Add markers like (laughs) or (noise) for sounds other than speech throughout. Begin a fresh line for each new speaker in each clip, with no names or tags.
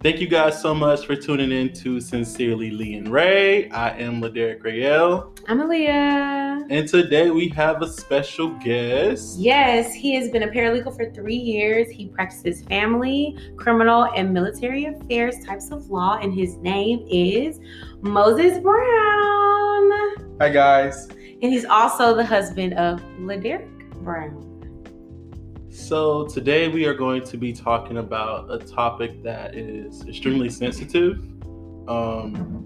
Thank you guys so much for tuning in to Sincerely Lee and Ray. I am Laderick Rayel.
I'm Aaliyah.
And today we have a special guest.
Yes, he has been a paralegal for three years. He practices family, criminal, and military affairs types of law, and his name is Moses Brown.
Hi, guys.
And he's also the husband of Laderick Brown.
So, today we are going to be talking about a topic that is extremely sensitive. Um,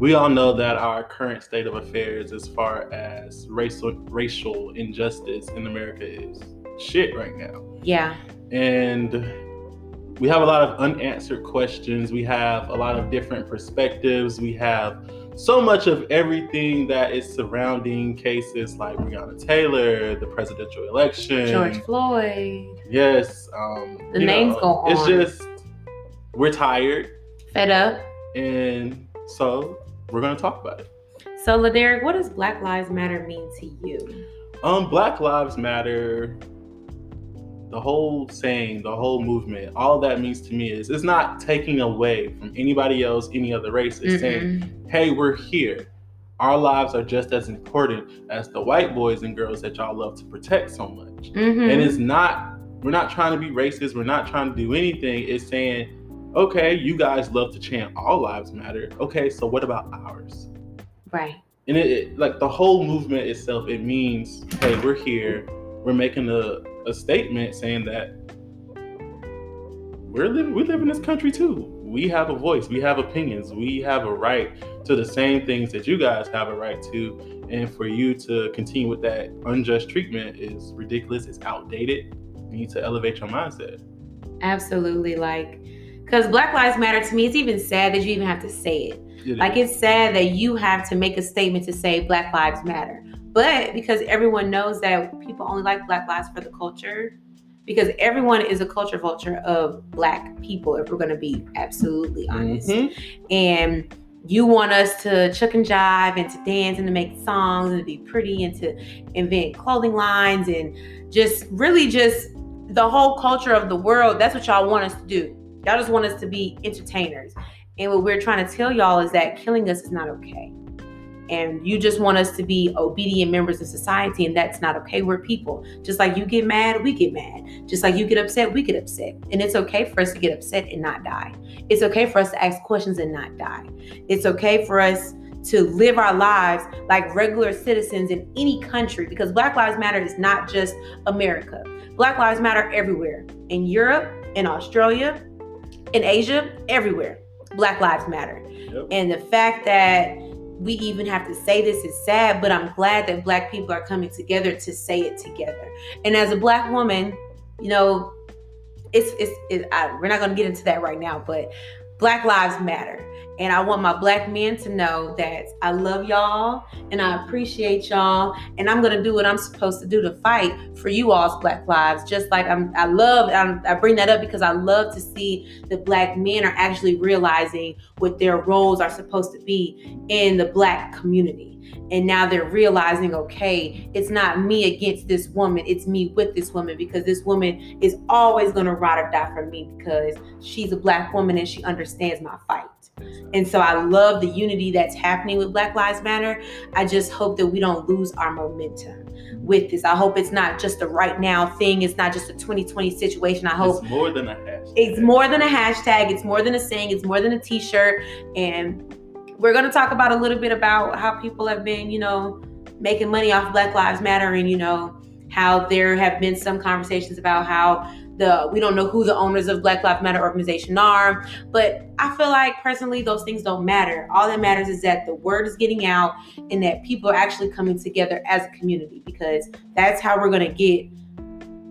we all know that our current state of affairs, as far as racial racial injustice in America, is shit right now.
Yeah.
And we have a lot of unanswered questions. We have a lot of different perspectives. We have so much of everything that is surrounding cases like Breonna Taylor, the presidential election,
George Floyd.
Yes. Um,
The names
know,
go on.
It's just we're tired,
Fed up.
and so we're gonna talk about it.
So, Laderick, what does Black Lives Matter mean to you?
Um, Black Lives Matter. The whole saying, the whole movement, all that means to me is it's not taking away from anybody else, any other race. It's saying
Mm-mm.
hey, we're here. Our lives are just as important as the white boys and girls that y'all love to protect so much.
Mhm.
And it's not, we're not trying to be racist. We're not trying to do anything. It's saying, okay, you guys love to chant all lives matter. Okay, so what about ours?
right.
And it, it like the whole movement itself, it means, hey, we're here. We're making a, a statement saying that we're living, we live in this country too. We have a voice. We have opinions. We have a right to the same things that you guys have a right to. And for you to continue with that unjust treatment is ridiculous. It's outdated. You need to elevate your mindset.
Absolutely. Like, because Black Lives Matter to me, it's even sad that you even have to say it.
It
Like,
is.
it's sad that you have to make a statement to say Black Lives Matter. But because everyone knows that people only like Black Lives for the culture, because everyone is a culture vulture of Black people, if we're going to be absolutely honest.
Mhm.
and you want us to chuck and jive and to dance and to make songs and to be pretty and to invent clothing lines and just really just the whole culture of the world. That's what y'all want us to do. Y'all just want us to be entertainers. And what we're trying to tell y'all is that killing us is not okay. And you just want us to be obedient members of society, and that's not okay. We're people. Just like you get mad, we get mad. Just like you get upset, we get upset. And it's okay for us to get upset and not die. It's okay for us to ask questions and not die. It's okay for us to live our lives like regular citizens in any country because Black Lives Matter is not just America. Black Lives Matter everywhere in Europe, in Australia, in Asia, everywhere. Black Lives Matter.
Yep.
And the fact that we even have to say this is sad, but I'm glad that Black people are coming together to say it together. And as a Black woman, you know, it's it's it, I, we're not going to get into that right now, but Black Lives Matter. And I want my black men to know that I love y'all and I appreciate y'all. And I'm gonna do what I'm supposed to do to fight for you all's black lives. Just like I'm, I love, I'm, I bring that up because I love to see the black men are actually realizing what their roles are supposed to be in the black community. And now they're realizing, okay, it's not me against this woman, it's me with this woman because this woman is always gonna ride or die for me because she's a black woman and she understands my fight. And so I love the unity that's happening with Black Lives Matter. I just hope that we don't lose our momentum with this. I hope it's not just a right now thing. It's not just a 2020 situation. I hope
It's more than a hashtag.
it's more than a hashtag. It's more than a saying. It's more than a t-shirt. And we're going to talk about a little bit about how people have been, you know, making money off Black Lives Matter and, you know, how there have been some conversations about how the we don't know who the owners of Black Lives Matter organization are, but I feel like personally those things don't matter. All that matters is that the word is getting out and that people are actually coming together as a community because that's how we're going to get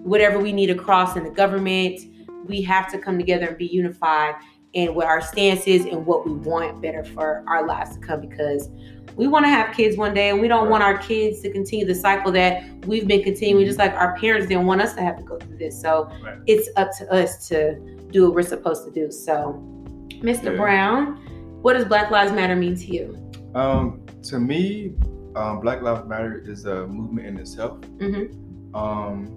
whatever we need across in the government. We have to come together and be unified in what our stance is and what we want better for our lives to come because we want to have kids one day and we don't want our kids to continue the cycle that we've been continuing just like our parents didn't want us to have to go through this so
Right.
it's up to us to do what we're supposed to do so mr
Yeah.
brown what does black lives matter mean to you
Um, to me, um, Black Lives Matter is a movement in itself.
Mhm.
Um,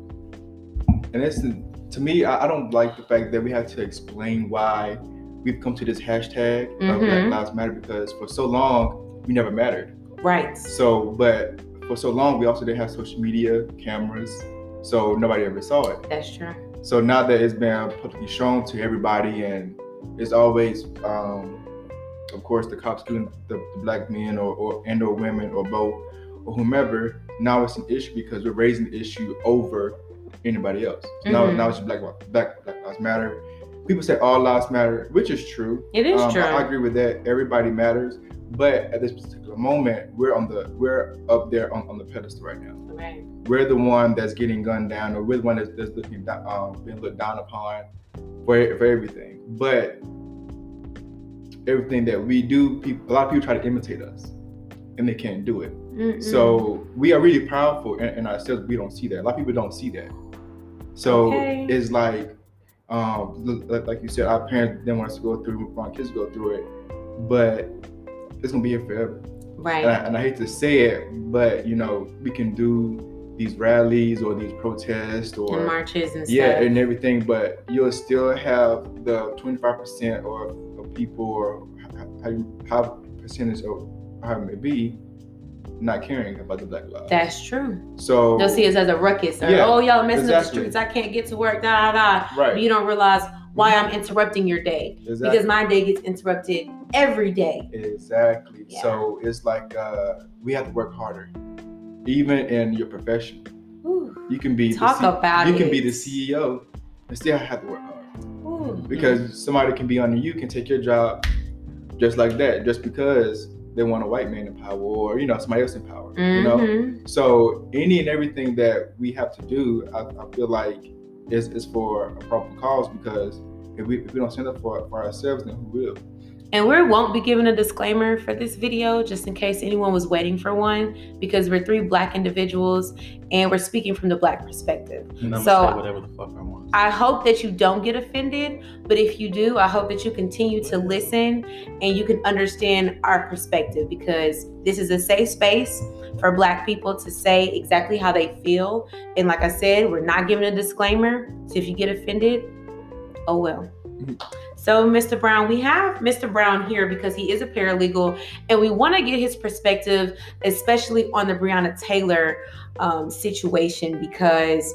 and it's to me, I, I don't like the fact that we have to explain why we've come to this hashtag of Black
Mhm.
Lives Matter because for so long we never mattered.
Right.
So, but for so long we also didn't have social media, cameras, so nobody ever saw it.
That's true.
So now that it's been publicly shown to everybody, and it's always, um, of course, the cops killing the, the black men or, or and or women or both or whomever. Now it's an issue because we're raising the issue over anybody else. So now,
Mhm.
now it's black black black lives matter. People say all lives matter, which is true.
It is
Um,
true.
I, I agree with that. Everybody matters, but at this particular moment, we're on the we're up there on, on the pedestal right now
Right.
we're the one that's getting gunned down, or we're the one that's, that's looking down, um, being looked down upon for, for everything. But everything that we do, people, a lot of people try to imitate us, and they can't do it.
Mm-mm.
So we are really powerful in, in ourselves. We don't see that. A lot of people don't see that. So
Okay.
it's like, um, like- like you said, our parents didn't want us to go through, our kids go through it, but it's gonna be here forever
right.
and I, and I hate to say it, but you know, we can do these rallies or these protests or
and marches and stuff.
yeah, and everything, but you'll still have the 25% or of people or how, how percentage of how it may be not caring about the Black lives.
That's true.
so
They'll see us as a ruckus or
Yeah,
oh y'all messing up the streets. I can't get to work. Da da da. But
right,
you don't realize why I'm interrupting your day
exactly.
because my day gets interrupted every day.
Exactly.
Yeah.
So it's like uh, we have to work harder, even in your profession.
Ooh,
You can be
Talk
the
about
you can be the CEO and still have to work hard.
ooh.
because somebody can be under you can take your job just like that just because they want a white man in power or you know somebody else in power you know
Mhm.
so any and everything that we have to do i, I feel like is, is for a proper cause because if we, if we don't stand up for, for ourselves then who will
And we won't be giving a disclaimer for this video, just in case anyone was waiting for one, because we're three black individuals and we're speaking from the black perspective.
And I'm
So-
I
hope that you don't get offended, but if you do, I hope that you continue to listen and you can understand our perspective because this is a safe space for black people to say exactly how they feel. And like I said, we're not giving a disclaimer. So if you get offended, oh well. So, Mr. Brown, we have Mr. Brown here because he is a paralegal and we want to get his perspective, especially on the Breonna Taylor um, situation, because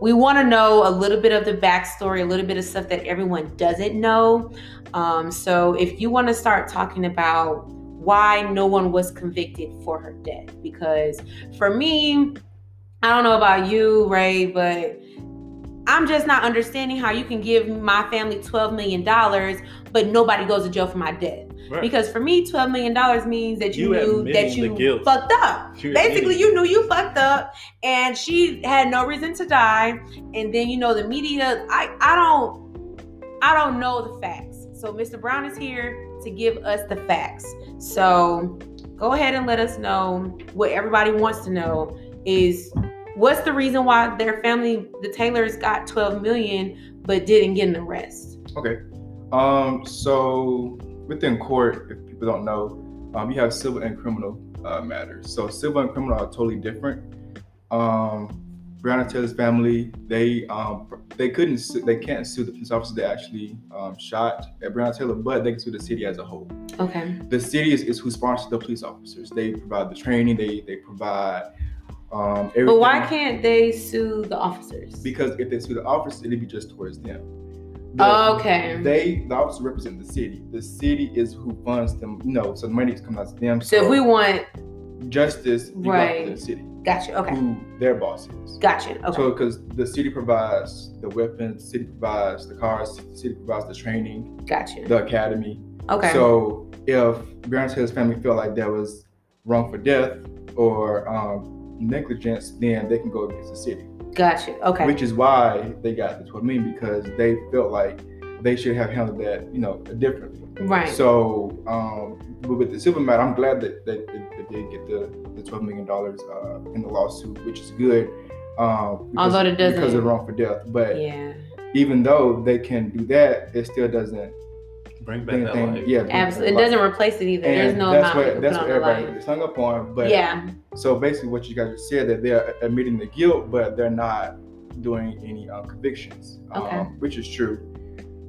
we want to know a little bit of the backstory, a little bit of stuff that everyone doesn't know. Um, so, if you want to start talking about why no one was convicted for her death, because for me, I don't know about you, Ray, but I'm just not understanding how you can give my family $12 million, but nobody goes to jail for my death.
Right.
Because for me, $12 million means that you,
You
knew that you fucked up.
You
basically
admitting-
you knew you fucked up and she had no reason to die. And then you know the media i i don't i don't know the facts. So mr brown is here to give us the facts. So go ahead and let us know what everybody wants to know is what's the reason why their family the taylors got 12 million but didn't get an arrest
okay. Um so within court if people don't know um, you have civil and criminal uh, matters so civil and criminal are totally different um Breonna Taylor's family, they um they couldn't sue, they can't sue the police officers that actually um, shot at Breonna Taylor, but they can sue the city as a whole.
okay
The city is, is who sponsors the police officers. They provide the training, they they provide um everything.
but why can't they sue the officers
Because if they sue the officers, it'd be just towards them. The-
okay
They the officers represent the city. The city is who funds them. You know, so the money is coming out to them.
so if we want
justice,
Right.
go to the city,
gotcha okay
who their boss is.
Gotcha. Okay.
So, because the city provides the weapons, the city provides the cars, the city provides the training,
gotcha.
the academy.
Okay.
So, if Breonna Taylor's family felt like that was wrong for death or um, negligence, then they can go against the city.
Gotcha. Okay.
Which is why they got this the 12 million because they felt like they should have handled that, you know, differently.
right.
So, um, but with the civil matter, I'm glad that, that, that they did get the, the 12 million dollars uh, in the lawsuit, which is good. Um, because,
Although it doesn't-
because of wrong for death, but
yeah.
even though they can do that, it still doesn't
Bring
do
back that
anything.
life.
Yeah,
Absolutely. It doesn't replace it either. There's no
that's
amount
what that's what everybody is hung up on. But
yeah.
So basically, what you guys just said that they're admitting the guilt, but they're not doing any um, convictions,
Okay.
um, which is true.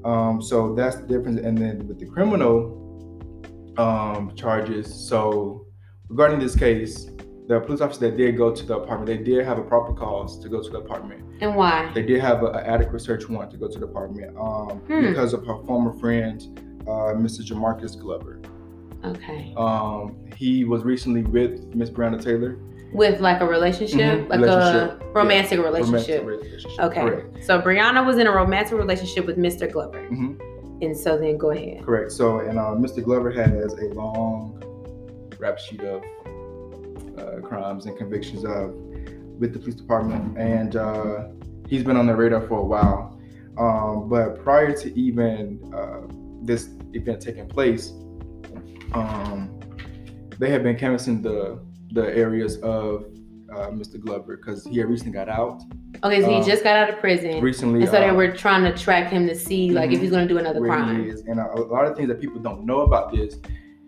Um, so that's the difference. And then with the criminal um, charges, so regarding this case, the police officer that did go to the apartment, they did have a proper cause to go to the apartment.
And why?
They did have an adequate search warrant to go to the apartment um,
Hmm.
because of her former friend, uh, Mr. Jamarcus Glover.
Okay.
Um, he was recently with Miss Breonna Taylor.
With like a relationship,
Mhm,
like
relationship.
a romantic
Yeah,
relationship.
romantic relationship.
Okay.
Correct.
So Breonna was in a romantic relationship with Mr. Glover.
Mhm.
And so then go ahead.
Correct. So, and uh, Mr. Glover has a long rap sheet of uh, crimes and convictions of with the police department, and uh, he's been on the radar for a while. Um, but prior to even uh, this event taking place, um, they have been canvassing the the areas of uh, Mr. Glover because he had recently got out.
Okay, so he
Uh,
just got out of prison.
Recently,
And so they
uh,
were trying to track him to see like if
Mhm.
he's gonna do another crime.
he. And a, a lot of things that people don't know about this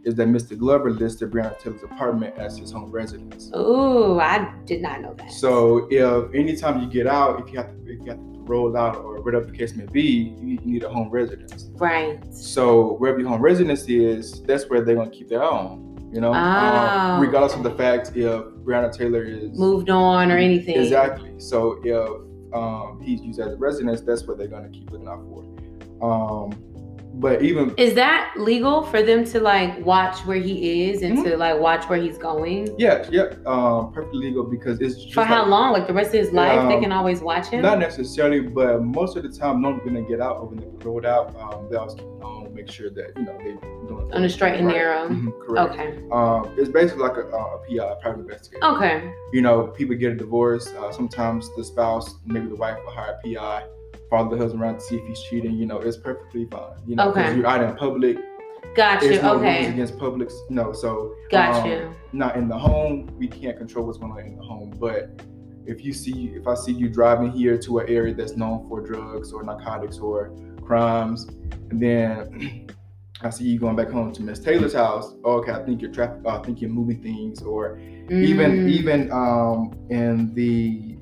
is that Mr. Glover listed Breonna Taylor's apartment as his home residence.
Ooh, I did not know that.
So if anytime you get out, if you have to, if you have to roll out or whatever the case may be, you, need a home residence.
right.
So wherever your home residence is, that's where they're gonna keep their own. You know,
Oh,
um, regardless of the fact if Breonna Taylor is
Moved on or anything.
Exactly. So if um, he's used as a residence, that's what they're gonna keep looking out for. Um, but even
Is that legal for them to like watch where he is and
Mhm.
to like watch where he's going?
yeah, yeah, um, perfectly legal because it's
For how
like-
long? Like the rest of his life, they
Um,
can always watch him.
Not necessarily, but most of the time, no one's gonna get out or when they rolled out. Um, they always keep on make sure that you know they doing
On the straight and narrow.
Mhm, correct.
Okay.
Um, it's basically like a, a PI, private investigator.
Okay.
You know, people get a divorce. Uh, sometimes the spouse, maybe the wife, will hire a PI, follow the husband around to see if he's cheating. You know, it's perfectly fine. You know, because
Okay.
you're out in public.
Got you.
no
Okay.
against public. No, so
Got
um,
you.
Now in the home, we can't control what's going on in the home, but if you see, if I see you driving here to an area that's known for drugs or narcotics or crimes, and then (clears throat) I see you going back home to Miss Taylor's house. Oh, okay, I think you're traffic. I think you're moving things, or even
Mm.
even um, in the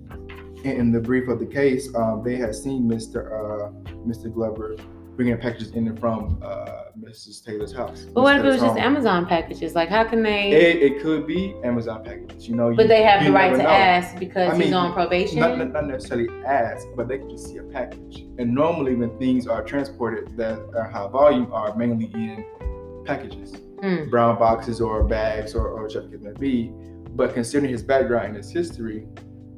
in the brief of the case, um, they had seen Mr. Uh, Mr. Glover bringing packages in and from uh, Mrs. Taylor's house.
But what if it was
Taylor's
just. Amazon packages? Like, how can they?
It, it could be Amazon packages, you know.
but
you-
they have the right to
know.
ask because
I
he's on probation.
Not, not, necessarily ask, but they can just see a package. And normally, when things are transported that are high volume, are mainly in packages,
Mm.
brown boxes or bags or, or whichever it may be. But considering his background and his history,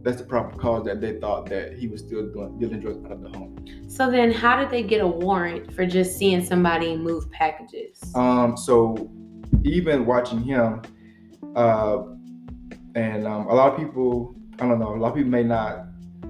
that's the proper cause that they thought that he was still doing dealing drugs out of the home.
So then, how did they get a warrant for just seeing somebody move packages?
Um, so even watching him, uh, and um, a lot of people, I don't know, a lot of people may not.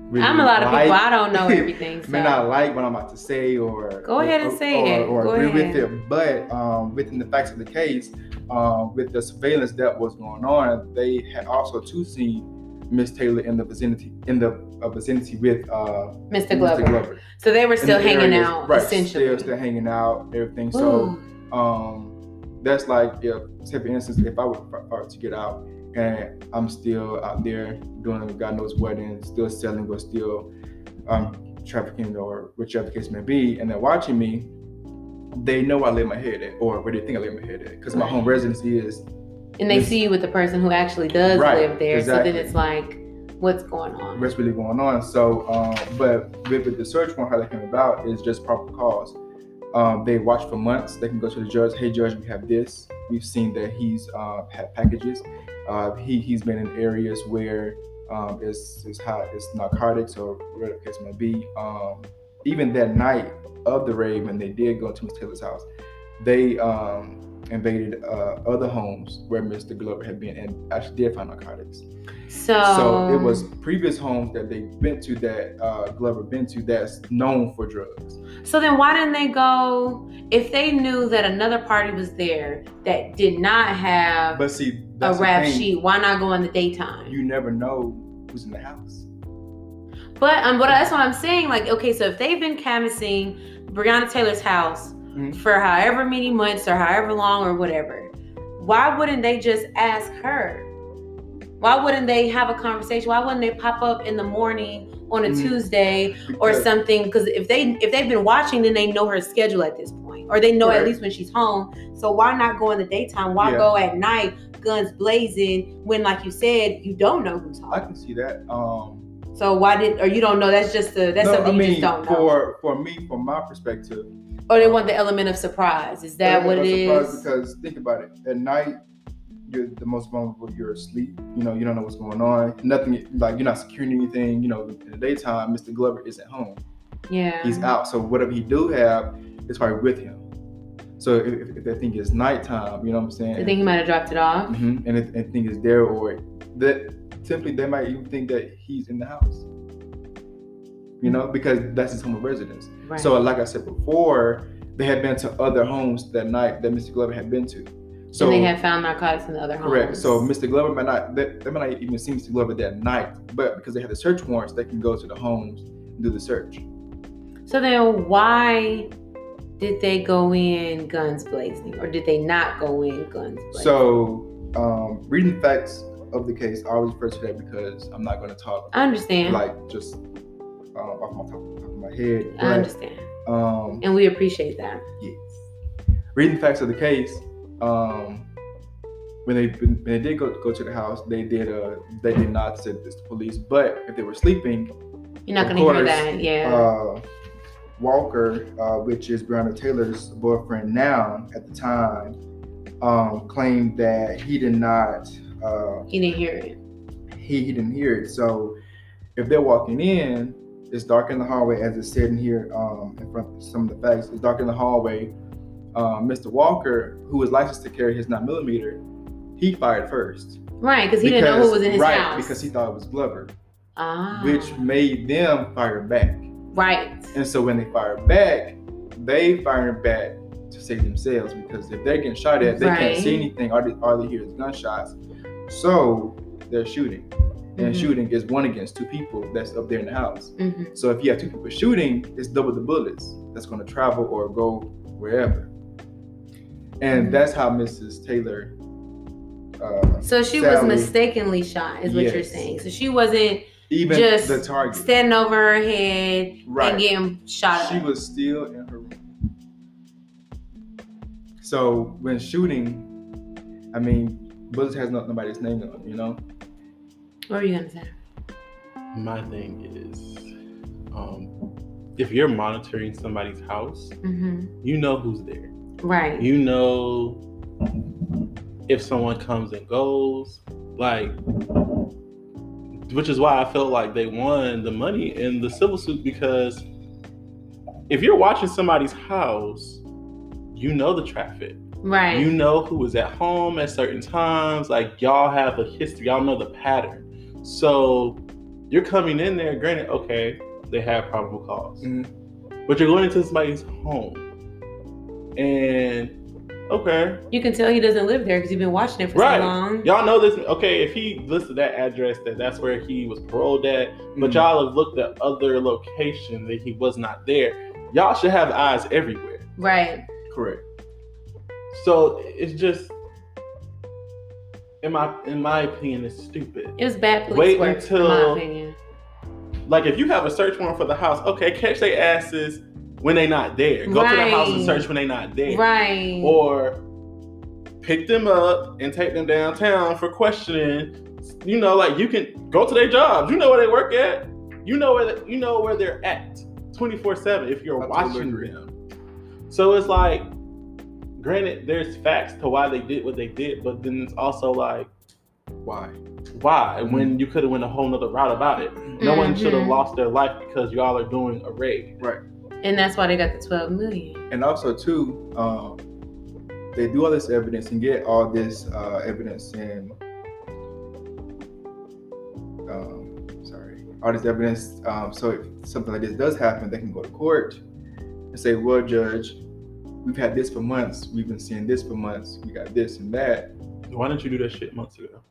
Really
I'm a lot of people. I don't know (laughs) everything. So.
may not like what I'm about to say, or
Go ahead and say
or,
it.
or
Go
agree
ahead.
with it. But um, within the facts of the case, um, with the surveillance that was going on, they had also too seen Miss Taylor in the vicinity in the uh, vicinity with uh,
Mr. Glover. So they were still
the
hanging
areas-
out,
right,
essentially.
Still, still hanging out, everything. So um, that's like if, say for instance, if I were, were to get out and I'm still out there doing God knows what and still selling, but still um, trafficking or whichever case may be, and they're watching me, they know I lay my head at, or where they think I lay my head at, because my home residency is
and they
Yes.
see you with the person who actually does
Right,
live there. So then it's like, what's going on?
what's really going on. So, um, but with, with the search warrant, how that came about is just proper cause. Um, they watch for months. They can go to the judge. Hey, judge, we have this. We've seen that he's uh, had packages. Uh, he he's been in areas where um, it's it's hot, it's narcotics or whatever the case may be. Um, even that night of the raid, when they did go to Miss Taylor's house, they um, invaded uh, other homes where Mr. Glover had been and actually did find narcotics.
So,
So it was previous homes that they went to that uh, Glover been to that's known for drugs.
So then why didn't they go if they knew that another party was there that did not have
But see,
a rap sheet? Why not go in the daytime?
You never know who's in the house.
but um, but that's what I'm saying. Like, okay, so if they've been canvassing Breonna Taylor's house
Mhm.
for however many months or however long or whatever, why wouldn't they just ask her? Why wouldn't they have a conversation? Why wouldn't they pop up in the morning on a
Mm.
Tuesday or
Because-
something? Because if they if they've been watching, then they know her schedule at this point, or they know at least when she's home. So why not go in the daytime? Why
Yeah.
go at night, guns blazing, when like you said, you don't know who's home?
I can see that. Um,
So why did or you don't know? That's just a, that's
no,
something
I mean,
you just don't know.
for for me, from my perspective,
or they want the element of surprise. Is that what it is?
Because think about it. At night, you're the most vulnerable. You're asleep. You know, you don't know what's going on. Nothing like you're not securing anything. You know, in the daytime, Mr. Glover isn't home.
Yeah.
He's out. So whatever he do have is probably with him. So if, if- if they think it's nighttime, you know what I'm saying?
I think he might have dropped it off.
Mhm, And if they think it's there, or that simply they might even think that he's in the house. You know, because that's his home of residence.
Right.
So, like I said before, they had been to other homes that night that Mr. Glover had been to. So,
and they had found narcotics in the other homes.
correct. So, Mr. Glover might not, they, they might not even see Mr. Glover that night, but because they had the search warrants, they can go to the homes and do the search.
So then why did they go in guns blazing? Or did they not go in guns blazing?
So, um, reading facts of the case, I always refer to that because I'm not going to talk
I understand.
like just um, off my top, top of my head.
I understand.
Um,
And we appreciate that.
Yes. Reading the facts of the case, um, when they when they did go, go to the house, they did uh they did not say this to police. But if they were sleeping,
You're not gonna hear that. Yeah.
uh, Walker, uh, which is Breonna Taylor's boyfriend now at the time, um, claimed that he did not uh,
he didn't hear it.
he he didn't hear it. So if they're walking in, it's dark in the hallway, as it's said in here um, in front of some of the facts. It's dark in the hallway. Um, Mr. Walker, who was licensed to carry his 9 millimeter, he fired first.
Right, because he didn't know who was in his
right,
house.
because he thought it was Glover,
ah.
which made them fire back.
right.
And so when they fired back, they fired back to save themselves because if they're getting shot at, they can't see anything. All they, all they hear is gunshots. So they're shooting. And
Mhm.
shooting is one against two people that's up there in the house.
Mhm.
So if you have two people shooting, it's double the bullets that's going to travel or go wherever. And
Mhm.
that's how Mrs. Taylor. Uh,
So she was mistakenly shot, is what you're saying. So she wasn't
even
Just
the target.
standing over her head
Right.
and getting shot
She was still in her room. So when shooting, I mean, bullets has not nobody's name on, it, you know.
What were you gonna say?
My thing is, um, if you're monitoring somebody's house,
hmm
you know who's there.
Right.
You know if someone comes and goes. Like, which is why I felt like they won the money in the civil suit because if you're watching somebody's house, you know the traffic.
right.
You know who is at home at certain times. Like y'all have a history. Y'all know the pattern. So you're coming in there. Granted, okay, they have probable cause,
Mhm.
but you're going into somebody's home, and okay,
you can tell he doesn't live there because you've been watching it for
Right.
so long.
y'all know this. Okay, if he listed that address, that that's where he was paroled at, but
Mhm.
y'all have looked at other locations that he was not there. Y'all should have eyes everywhere.
Right.
correct.
So it's just, in my in my opinion, it's stupid.
It was bad police
Wait
work,
until-
in my opinion.
Like if you have a search warrant for the house, okay, catch their asses when they not there. Go to the house and search when they not there.
Right.
Or pick them up and take them downtown for questioning. You know, like you can go to their jobs. You know where they work at. You know where they, you know where they're at 24/7 if you're
I
watching them. So it's like granted there's facts to why they did what they did, but then it's also like
Why?
why when you could have went a whole nother route about it. No one should have lost their life because y'all are doing a raid. Right.
And that's why they got the 12 million.
And also too, um, they do all this evidence and get all this uh, evidence and um, sorry, all this evidence. Um, so if something like this does happen, they can go to court and say, "Well, judge, we've had this for months. We've been seeing this for months. We got this and that."
Why didn't you do that shit months ago?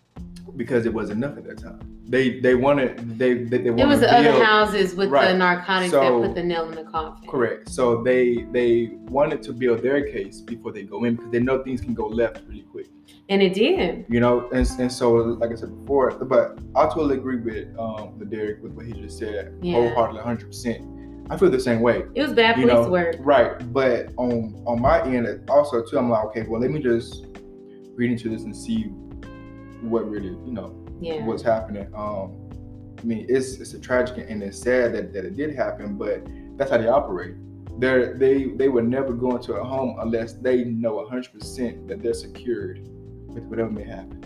Because it wasn't enough at that time. They they wanted they they, they
It was the
to
other houses with the narcotics
So-
that put the nail in the coffin.
Correct. So they they wanted to build their case before they go in because they know things can go left really quick.
And it did.
You know, and, and so like I said before, but I totally agree with um the Derek with what he just said,
Yeah.
wholeheartedly, hundred percent. I feel the same way.
It was bad police
know,
work.
Right, but on on my end also too, I'm like, okay, well, let me just read into this and see what really, you know,
Yeah.
what's happening. Um, I mean, it's it's a tragic and it's sad that, that it did happen, but that's how they operate. They're, they they would never go into a home unless they know 100% that they're secured with whatever may happen.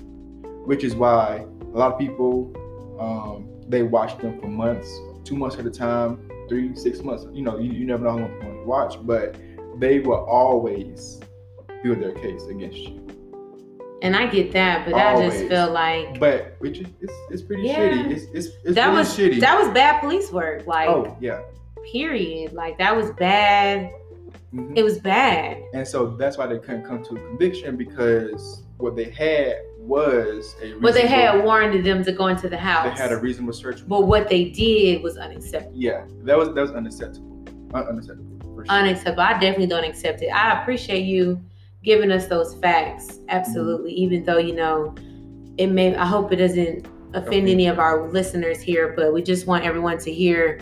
Which is why a lot of people um, they watch them for months, two months at a time, three, six months. You know, you, you never know how long to watch, but they will always build their case against you.
And I get that, but I just
Always.
feel like
But which is it's, it's pretty
Yeah.
shitty. It's it's, it's
that
really
was
shitty.
that was bad police work. Like
oh yeah.
period. Like that was bad.
Mhm.
It was bad.
And so that's why they couldn't come to a conviction because what they had was a
But they had warned them to go into the house.
they had a reasonable search.
but what they did was unacceptable.
yeah, that was that was unacceptable. Un- unacceptable sure.
Unacceptable. I definitely don't accept it. I appreciate you giving us those facts. Absolutely. Mm-hmm. Even though, you know, it may I hope it doesn't offend
Okay.
any of our listeners here, but we just want everyone to hear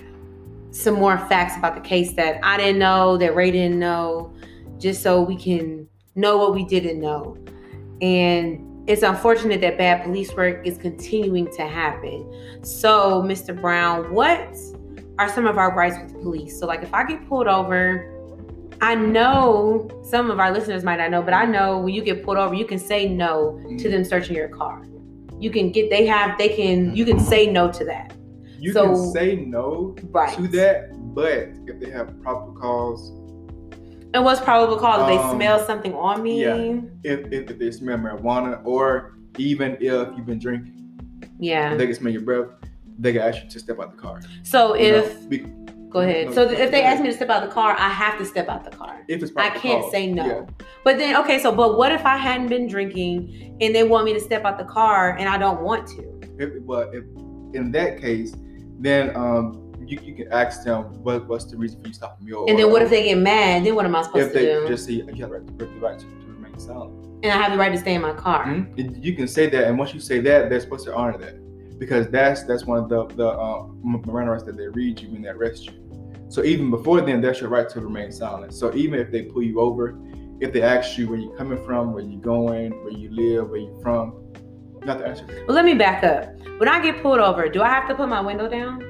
some more facts about the case that I didn't know, that Ray didn't know, just so we can know what we didn't know. And it's unfortunate that bad police work is continuing to happen. So, Mr. Brown, what are some of our rights with police? So, like, if I get pulled over, I know some of our listeners might not know, but I know when you get pulled over, you can say no to mm-hmm. them searching your car. You can get, they have, they can, you can say no to that.
you
so-
can say no
Right.
to that, but if they have proper cause,
And what's probable cause? If they
Um,
smell something on me.
yeah. if, if if they smell marijuana, or even if you've been drinking,
Yeah.
they can smell your breath, they can ask you to step out the car.
So
You know,
if,
be-
go ahead.
no,
So
go
if they ask me to step out the car, I have to step out the car.
if it's
I can't say no.
yeah.
But then, okay, so but what if I hadn't been drinking and they want me to step out the car and I don't want to?
If, but if in that case, then um, you, you can ask them what, what's the reason for you stopping me. Or,
And then what if they get mad? Then what am I supposed
if
to
they
do?
just say you have the right to, the right to, to remain silent?
and I have the right to stay in my car.
Mhm. You can say that, and once you say that, they're supposed to honor that because that's that's one of the the uh, Miranda rights that they read you when they arrest you. So even before then, that's your right to remain silent. So even if they pull you over, if they ask you where you're coming from, where you're going, where you live, where you're from, you have to answer.
Well, let me back up. When I get pulled over, do I have to put my window down?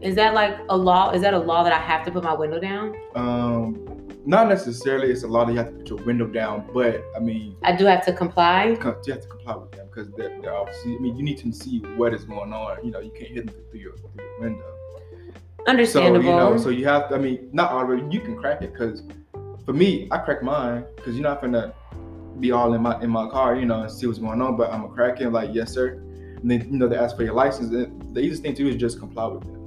Is that like a law? Is that a law that I have to put my window down?
Um, not necessarily. It's a law that you have to put your window down, but I mean,
I do have to comply.
you have to comply with them because they're, they're obviously. I mean, you need to see what is going on. You know, you can't hit them through your, through your window.
Understandable.
So you know, so you have. To, I mean, not already. You can crack it because for me, I crack mine because you're not gonna be all in my in my car, you know, and see what's going on. But I'm a crack it, like yes, sir. And then you know they ask for your license. And the easiest thing to do is just comply with them.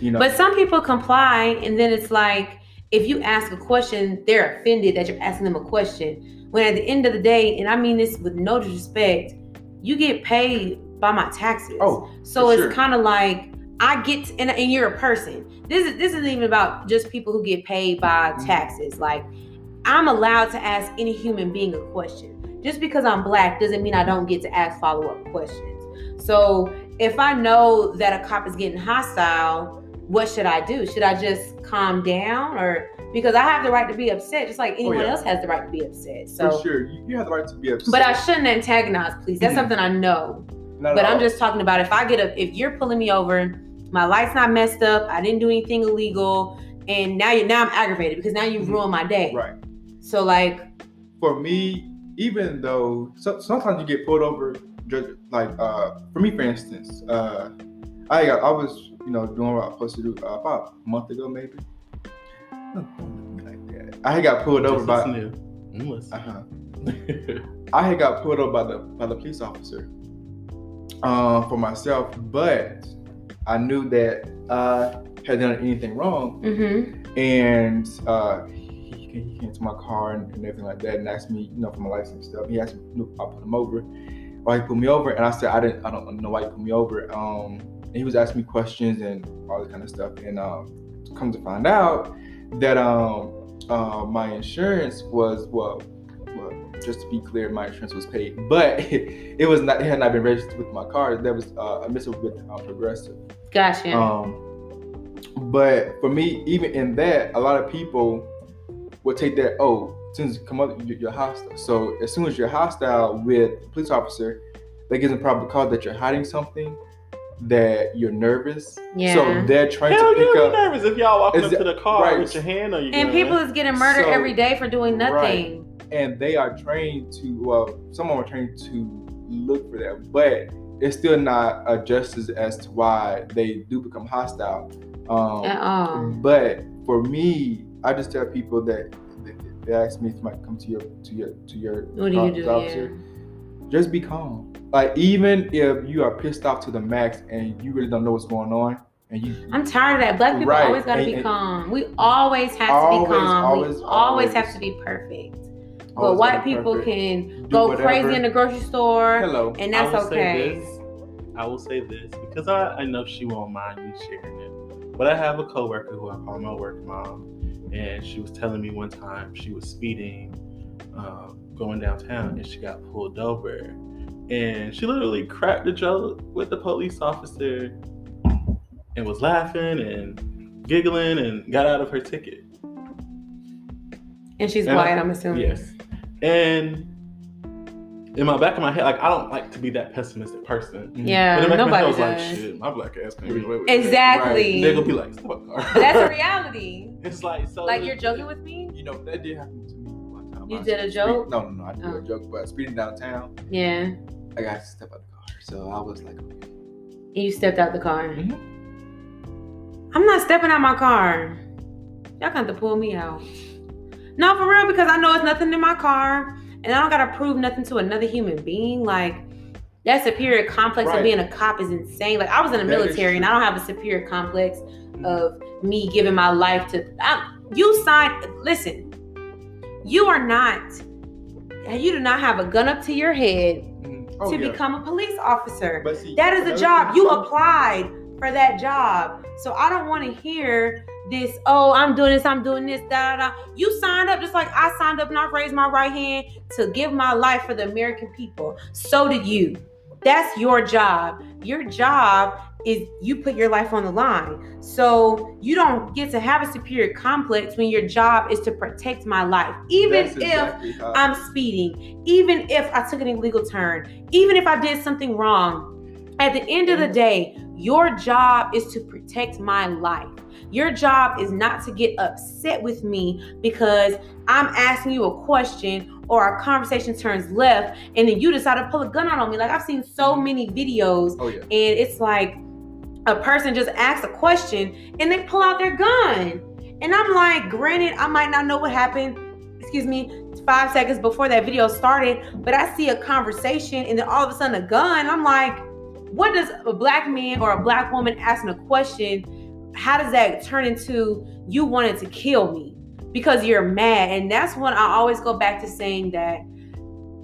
You know.
But some people comply, and then it's like if you ask a question, they're offended that you're asking them a question. When at the end of the day, and I mean this with no disrespect, you get paid by my taxes.
oh,
so it's
sure.
kind of like I get, to, and, and you're a person. This is this isn't even about just people who get paid by taxes. Like I'm allowed to ask any human being a question. Just because I'm black doesn't mean I don't get to ask follow up questions. So if I know that a cop is getting hostile, what should I do? Should I just calm down or because I have the right to be upset just like anyone
Oh, yeah.
else has the right to be upset.
for sure, you, you have the right to be upset.
but I shouldn't antagonize please. That's
Mhm.
something I know.
Not
But I'm just talking about if I get a if you're pulling me over, my light's not messed up, I didn't do anything illegal, and now you now I'm aggravated because now you've
Mhm.
ruined my day.
right.
So like
for me, even though so, sometimes you get pulled over, like uh, for me, for instance, uh, I got, I was you know doing what I was supposed to do uh, about a month ago, maybe. Don't look at me like. I had got pulled over by.
listen to him. Listen.
Uh-huh. I had got pulled over by the by the police officer uh, for myself, but I knew that I had done anything wrong,
mm-hmm.
and uh, he, he came to my car and, and everything like that and asked me, you know, for my license and stuff. He asked me, I put him over. Why he put me over? And I said, I didn't, I don't know why you put me over. Um, and he was asking me questions and all this kind of stuff. And um, come to find out that um, uh, my insurance was well, well just to be clear, my insurance was paid, but (laughs) it was not. It had not been registered with my car. That was uh, a missile with uh, Progressive.
Gotcha.
Um, but for me, even in that, a lot of people would take that. Oh, as soon as you come up, you- you're hostile. So as soon as you're hostile with a police officer, that gives them probably cause that you're hiding something, that you're nervous.
Yeah.
So they're trying
Hell,
to
you'll
pick
you
up.
nervous if y'all walking
Is
up to the car
right.
with your hand on your
and
gun.
people is getting murdered
So-
every day for doing nothing.
Right. and they are trained to well someone are trained to look for that but it's still not a justice as to why they do become hostile um,
At all.
but for me i just tell people that they, they ask me if I come to your to your to your
What do you do?
officer, just be calm like even if you are pissed off to the max and you really don't know what's going on and you
I'm tired of that. Black people
Right.
always gotta
And-
be
and-
calm. We always have to be calm.
always,
we always, have to be perfect. But white people
perfect.
can
Do
go
whatever.
crazy in the grocery store,
hello
and
I
that's
will say
okay.
this. I will say this because I, I know she won't mind me sharing it. But I have a coworker who I call my work mom, and she was telling me one time she was speeding, um, going downtown, and she got pulled over, and she literally cracked a joke with the police officer, and was laughing and giggling and got out of her ticket.
And she's
And
white,
I-
I'm assuming.
Yes. And in my back of my head, like I don't like to be that pessimistic person. Mm-hmm.
Yeah,
But in the back of my head, I
nobody
was like,
does.
shit, my black ass can't get away with it.
Exactly.
They're gonna be like, stop a car.
That's a (laughs) reality.
It's like so.
Like you're joking with me?
You know, that did happen
You did a
speed-
joke?
No, no, no. I didn't
Oh.
a joke, but speeding downtown,
Yeah.
I got to step out the car. So I was like, okay.
You stepped out the car.
Mhm.
I'm not stepping out my car. Y'all got to pull me out. No, for real, because I know it's nothing in my car, and I don't gotta prove nothing to another human being. Like that superior complex of
Right.
being a cop is insane. Like I was in the
That
military, and I don't have a superior complex of me giving my life to. I, you signed. Listen, you are not. You do not have a gun up to your head
Mhm. Oh,
to
yeah.
become a police officer.
See,
That is a job. You applied for that job. So I don't want to hear this, oh, I'm doing this, I'm doing this, da da da. You signed up just like I signed up and I raised my right hand to give my life for the American people. So did you. That's your job. Your job is you put your life on the line. So you don't get to have a superior complex when your job is to protect my life. Even
That's
if
exactly
I'm speeding, even if I took an illegal turn, even if I did something wrong, at the end of the day, your job is to protect my life. Your job is not to get upset with me because I'm asking you a question or our conversation turns left and then you decide to pull a gun out on me. Like I've seen so mm-hmm. many videos
Oh yeah.
and it's like a person just asks a question and they pull out their gun. And I'm like, granted, I might not know what happened, excuse me, five seconds before that video started, but I see a conversation and then all of a sudden a gun. I'm like, what does a black man or a black woman asking a question, how does that turn into you wanted to kill me? Because you're mad. And that's when I always go back to saying that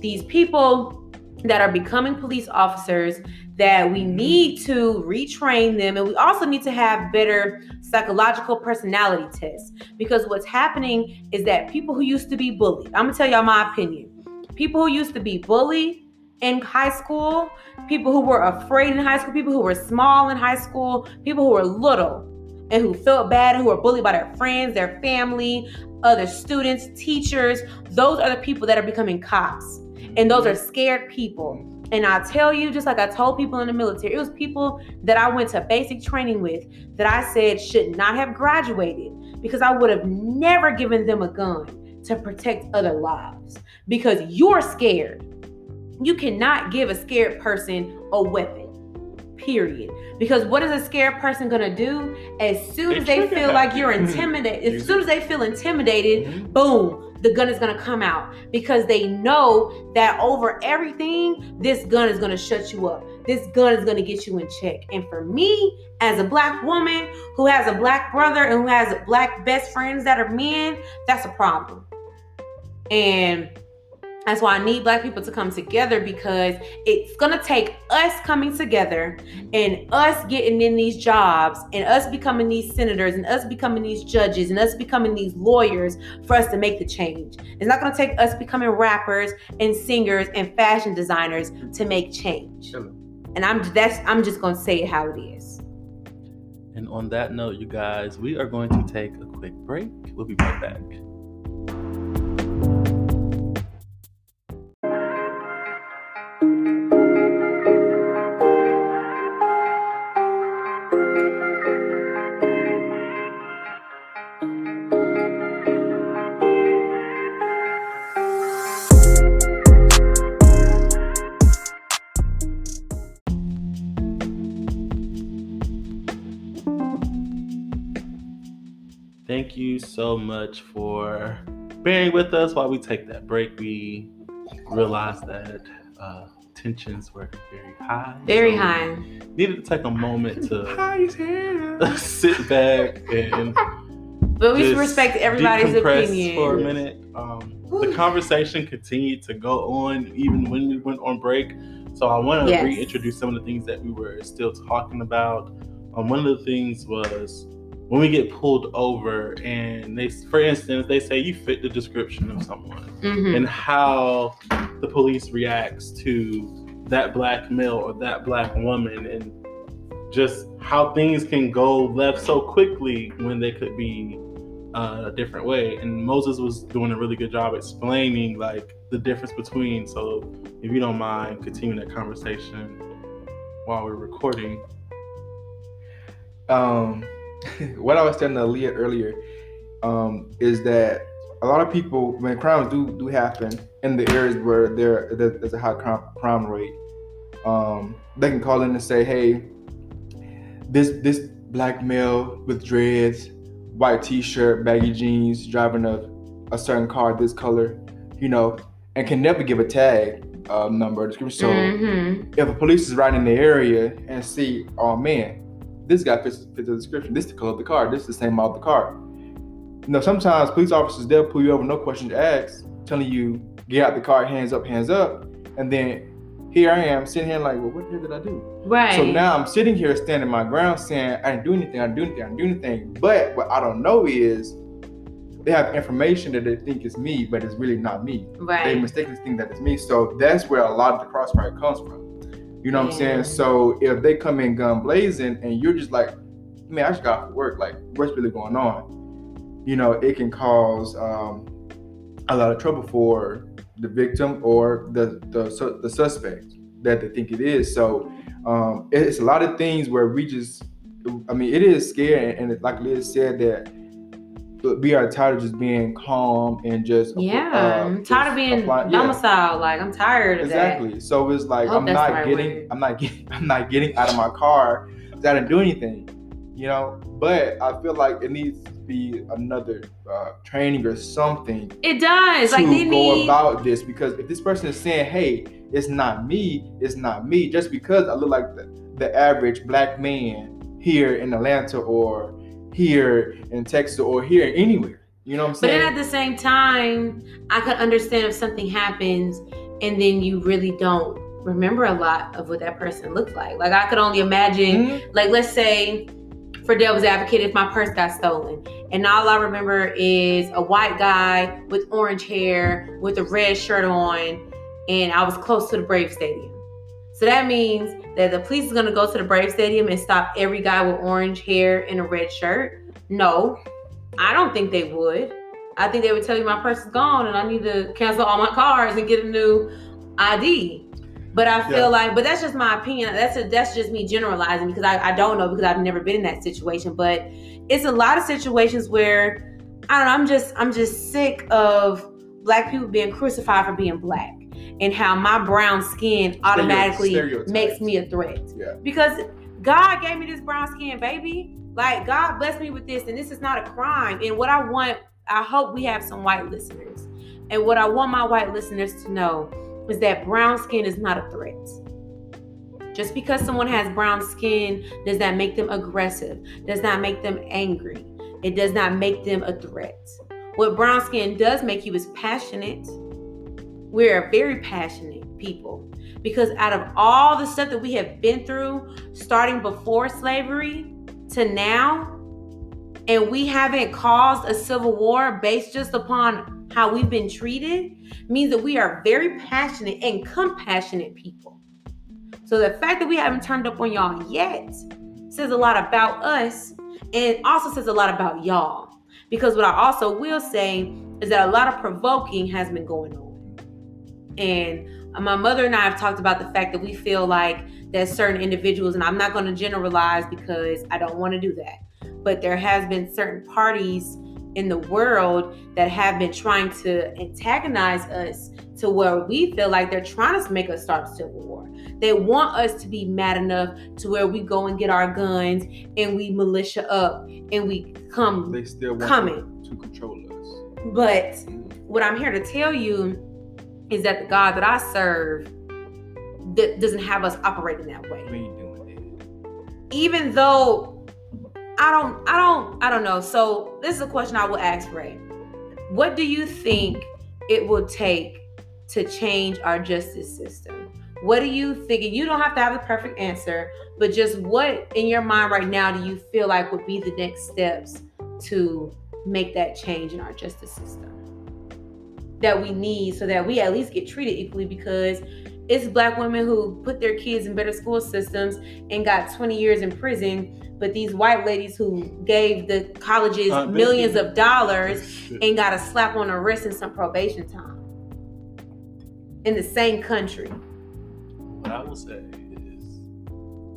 these people that are becoming police officers that we mm-hmm. need to retrain them and we also need to have better psychological personality tests. Because what's happening is that people who used to be bullied i'm gonna tell y'all my opinion. People who used to be bullied in high school people who were afraid in high school people who were small in high school people who were little and who felt bad and who were bullied by their friends their family other students teachers those are the people that are becoming cops. And those mm-hmm. are scared people. And I tell you, just like I told people in the military, it was people that I went to basic training with that I said should not have graduated because I would have never given them a gun to protect other lives. Because you're scared. You cannot give a scared person a weapon, period. Because what is a scared person gonna do? As soon as they feel like you're intimidated, as soon as they feel intimidated, boom, the gun is gonna come out because they know that over everything, this gun is gonna shut you up. This gun is gonna get you in check. And for me, as a black woman who has a black brother and who has black best friends that are men, that's a problem. And That's why I need black people to come together because it's gonna take us coming together and us getting in these jobs and us becoming these senators and us becoming these judges and us becoming these lawyers for us to make the change. It's not gonna take us becoming rappers and singers and fashion designers to make change. And I'm that's I'm just gonna say it how it is.
And on that note, you guys, we are going to take a quick break. We'll be right back. So much for bearing with us while we take that break. We realized that uh, tensions were very high.
Very
so
high.
Needed to take a moment to (laughs) (laughs) sit back and
But we should
just
respect everybody's opinion.
for a minute. Um, the conversation continued to go on even when we went on break. So I want to
Yes.
reintroduce some of the things that we were still talking about. Um, one of the things was when we get pulled over and they, for instance, they say you fit the description of someone,
Mhm.
and how the police reacts to that black male or that black woman, and just how things can go left so quickly when they could be uh, a different way. And Moses was doing a really good job explaining like the difference between. So if you don't mind continuing that conversation while we're recording.
um, (laughs) what I was telling Aaliyah earlier um, is that a lot of people, when crimes do do happen in the areas where there there- there's a high crime, crime rate, um, they can call in and say, "Hey, this this black male with dreads, white T-shirt, baggy jeans, driving a a certain car this color, you know, and can never give a tag uh, number or description." So
Mhm.
if a police is riding in the area and see, oh man, this guy fits, fits the description. This is the color of the car. This is the same model of the car. You know, sometimes police officers they'll pull you over, no questions asked, telling you get out the car, hands up, hands up, and then here I am sitting here like, well, what the hell did I do?
Right.
So now I'm sitting here standing my ground, saying I didn't do anything, I didn't do anything, I didn't do anything. But what I don't know is they have information that they think is me, but it's really not me
Right.
they mistakenly think that it's me. So that's where a lot of the crossfire comes from. You know what I'm saying? So if they come in gun blazing and you're just like, man, I just got off work. Like, what's really going on? You know, it can cause um, a lot of trouble for the victim or the the, su- the suspect that they think it is. So um, it's a lot of things where we just, I mean, it is scary. And it, like Liz said, that we are tired of just being calm and just
Yeah.
uh,
I'm tired of being
apply- yeah.
Like I'm tired of that.
Exactly. So it's like I'm not getting,
word.
I'm not (laughs) getting, I'm not getting out of my car because I didn't do anything, you know. But I feel like it needs to be another uh, training or something
It does.
to
Like they
go
need.
about this because if this person is saying, "Hey, it's not me, it's not me," just because I look like the, the average black man here in Atlanta or here in Texas or here anywhere, you know what I'm saying?
But then at the same time, I could understand if something happens and then you really don't remember a lot of what that person looked like. Like I could only imagine,
Mhm.
like let's say for devil's advocate, if my purse got stolen and all I remember is a white guy with orange hair with a red shirt on and I was close to the Brave Stadium. So that means that the police is gonna go to the Brave Stadium and stop every guy with orange hair and a red shirt. No, I don't think they would. I think they would tell you my purse is gone and I need to cancel all my cards and get a new ID. But I feel
Yeah.
like, but that's just my opinion. That's a, that's just me generalizing because I, I don't know because I've never been in that situation. But it's a lot of situations where I don't know. I'm just I'm just sick of black people being crucified for being black and how my brown skin automatically
stereotypes.
makes me a threat.
Yeah.
Because God gave me this brown skin, baby. Like God blessed me with this, and this is not a crime. And what I want, I hope we have some white listeners. And what I want my white listeners to know is that brown skin is not a threat. Just because someone has brown skin does not make them aggressive, does not make them angry. It does not make them a threat. What brown skin does make you is passionate. We're very passionate people because out of all the stuff that we have been through, starting before slavery to now, and we haven't caused a civil war based just upon how we've been treated, means that we are very passionate and compassionate people. So the fact that we haven't turned up on y'all yet says a lot about us and also says a lot about y'all. Because what I also will say is that a lot of provoking has been going on. And uh, my mother and I have talked about the fact that we feel like that certain individuals, and I'm not going to generalize because I don't want to do that, but there has been certain parties in the world that have been trying to antagonize us to where we feel like they're trying to make us start a civil war. They want us to be mad enough to where we go and get our guns and we militia up and we come
They still want
coming.
to control us.
But mm-hmm. what I'm here to tell you is that the God that I serve that doesn't have us operating that way.
We ain't doing.
Even though I don't, I don't, I don't know. So this is a question I will ask Ray. What do you think it will take to change our justice system? What do you think? And you don't have to have the perfect answer, but just what in your mind right now do you feel like would be the next steps to make that change in our justice system that we need so that we at least get treated equally because it's black women who put their kids in better school systems and got 20 years in prison but these white ladies who gave the colleges
Uh,
millions of dollars and got a slap on the wrist and some probation time in the same country
what I will say is,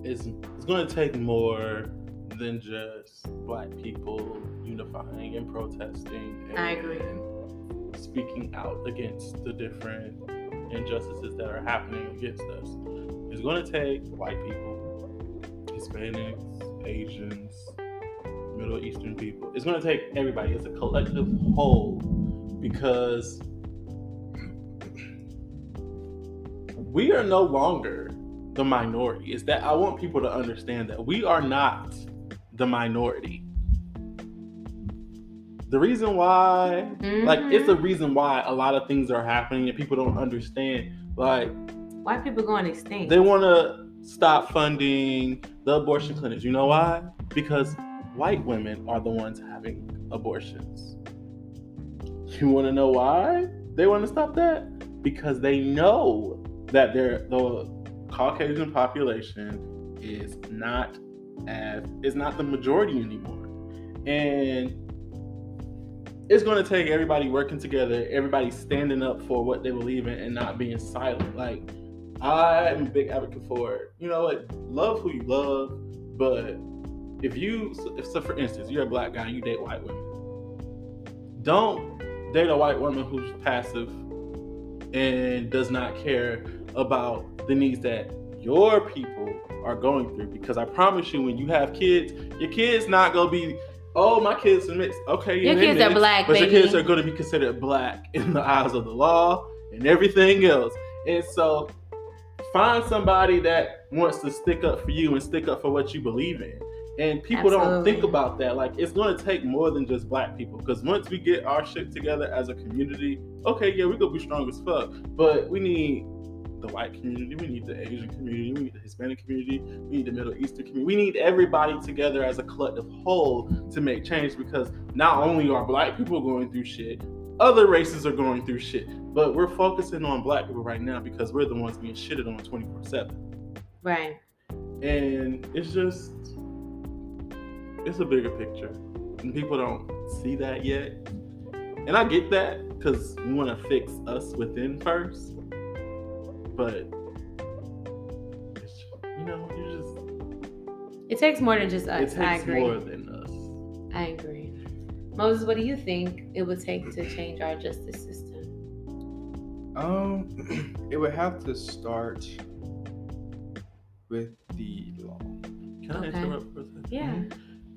is it's going to take more than just black people unifying and protesting. And
I agree.
Speaking out against the different injustices that are happening against us. It's going to take white people, Hispanics, Asians, Middle Eastern people. It's going to take everybody. It's a collective whole because we are no longer the minority. Is that I want people to understand that we are not the minority. The reason why, like, it's a
Mhm.
reason why a lot of things are happening and people don't understand. Like,
white people going extinct
they want to stop funding the abortion clinics. You know why? Because white women are the ones having abortions. You want to know why they want to stop that? Because they know that they're, the Caucasian population is not as is not the majority anymore, and it's going to take everybody working together, everybody standing up for what they believe in, and not being silent. Like I'm a big advocate for. You know what? Love who you love, but if you, if so for instance, you're a black guy and you date white women, don't date a white woman who's passive and does not care about the needs that your people are going through. Because I promise you, when you have kids, your kids not gonna be. Oh, my kids are mixed. Okay,
Your kids are
mixed,
black,
but
baby.
your kids are going to be considered black in the eyes of the law and everything else. And so, find somebody that wants to stick up for you and stick up for what you believe in. And people don't think about that. Like it's going to take more than just black people. Because once we get our shit together as a community, okay, yeah, we're gonna be strong as fuck. But we need the white community, we need the Asian community, we need the Hispanic community, we need the Middle Eastern community. We need everybody together as a collective whole to make change. Because not only are black people going through shit, other races are going through shit. But we're focusing on black people right now because we're the ones being shitted on 24 7.
right
And it's just, it's a bigger picture. And people don't see that yet. And I get that because we want to fix us within first. But, it's, you know, you just,
it takes more than just
it
us i
takes
agree
more than us.
i agree moses what do you think it would take to change our justice system
Um, (clears throat) it would have to start with the law.
Can I
Okay.
interrupt for a second?
yeah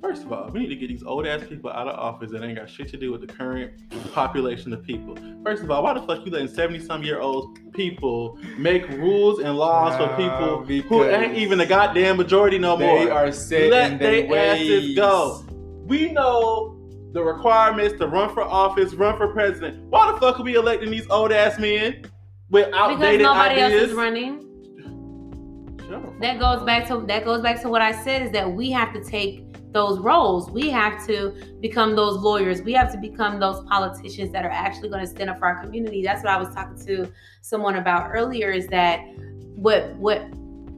First of all, we need to get these old ass people out of office that ain't got shit to do with the current population of people. First of all, why the fuck you letting 70 some year old people make rules and laws for
Ah,
people who ain't even the goddamn majority no
they
more?
are set
Let
in their
they asses
ways.
go. We know the requirements to run for office, run for president. Why the fuck are we electing these old ass men? with outdated
because
outdated
nobody
ideas.
else is running. That goes back to that goes back to what I said is that we have to take those roles. We have to become those lawyers. We have to become those politicians that are actually going to stand up for our community. That's what I was talking to someone about earlier is that what what